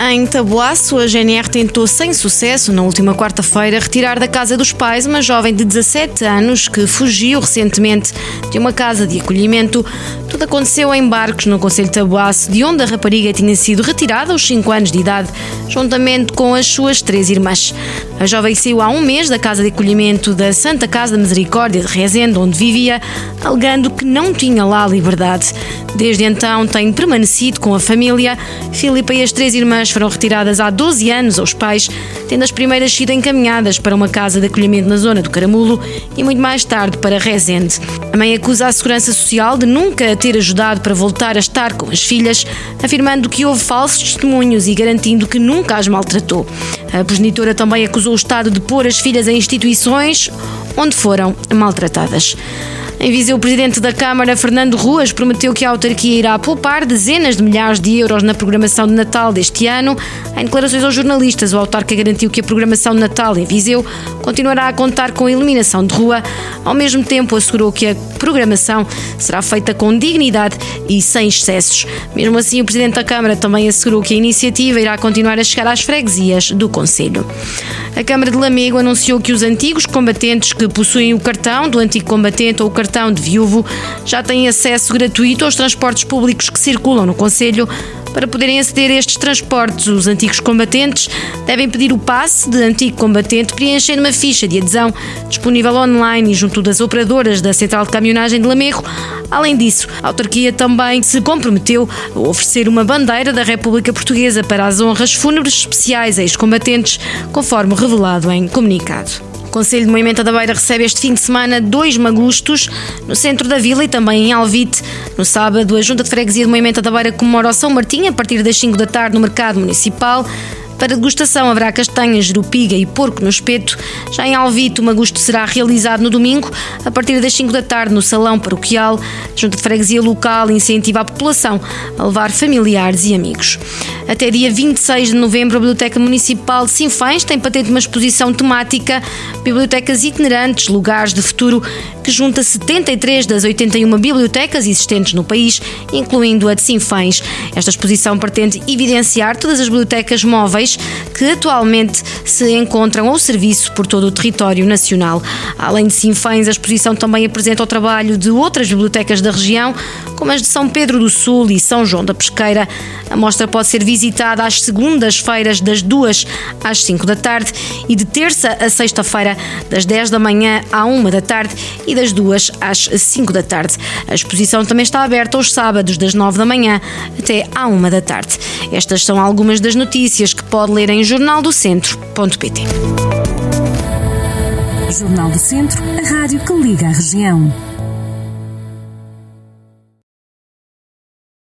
Em Taboaço, a GNR tentou sem sucesso, na última quarta-feira, retirar da casa dos pais uma jovem de 17 anos que fugiu recentemente de uma casa de acolhimento. Tudo aconteceu em Barcos, no Conselho de Taboaço, de onde a rapariga tinha sido retirada aos 5 anos de idade, juntamente com as suas três irmãs. A jovem saiu há um mês da casa de acolhimento da Santa Casa da Misericórdia de Rezende, onde vivia, alegando que não tinha lá liberdade. Desde então tem permanecido com a família. Filipa e as três irmãs foram retiradas há 12 anos aos pais, tendo as primeiras sido encaminhadas para uma casa de acolhimento na zona do Caramulo e muito mais tarde para Rezende. A mãe acusa a Segurança Social de nunca a ter ajudado para voltar a estar com as filhas, afirmando que houve falsos testemunhos e garantindo que nunca as maltratou. A progenitora também acusou o Estado de pôr as filhas em instituições onde foram maltratadas. Em Viseu, o presidente da Câmara, Fernando Ruas, prometeu que a autarquia irá poupar dezenas de milhares de euros na programação de Natal deste ano. Em declarações aos jornalistas, o autarca garantiu que a programação de Natal em Viseu continuará a contar com a iluminação de rua. Ao mesmo tempo, assegurou que a programação será feita com dignidade e sem excessos. Mesmo assim, o presidente da Câmara também assegurou que a iniciativa irá continuar a chegar às freguesias do Conselho. A Câmara de Lamego anunciou que os antigos combatentes que possuem o cartão do antigo combatente ou o cartão de viúvo já têm acesso gratuito aos transportes públicos que circulam no Conselho. Para poderem aceder a estes transportes, os antigos combatentes devem pedir o passe de antigo combatente preenchendo uma ficha de adesão disponível online e junto das operadoras da Central de Caminhonagem de Lamego. Além disso, a autarquia também se comprometeu a oferecer uma bandeira da República Portuguesa para as honras fúnebres especiais a ex-combatentes, conforme revelado em comunicado. O Conselho de Moimenta da Beira recebe este fim de semana dois magustos no centro da vila e também em Alvite. No sábado, a Junta de Freguesia de Moimenta da Beira comemora o São Martim a partir das 5 da tarde no Mercado Municipal. Para degustação haverá castanhas, jerupiga e porco no espeto. Já em Alvito, o magusto será realizado no domingo, a partir das 5 da tarde, no Salão Paroquial. Junta de Freguesia Local incentiva a população a levar familiares e amigos. Até dia 26 de novembro, a Biblioteca Municipal de Sinfães tem patente uma exposição temática Bibliotecas Itinerantes, Lugares de Futuro, que junta 73 das 81 bibliotecas existentes no país, incluindo a de Sinfães. Esta exposição pretende evidenciar todas as bibliotecas móveis que atualmente se encontram ao serviço por todo o território nacional. Além de Sinfães, a exposição também apresenta o trabalho de outras bibliotecas da região, como as de São Pedro do Sul e São João da Pesqueira. A mostra pode ser visitada às segundas-feiras, das 2 às 5 da tarde, e de terça a sexta-feira, das 10 da manhã à 1 da tarde e das 2 às 5 da tarde. A exposição também está aberta aos sábados, das 9 da manhã até à 1 da tarde. Estas são algumas das notícias que pode ler em jornaldocentro.pt. Jornal do Centro, a rádio que liga a região.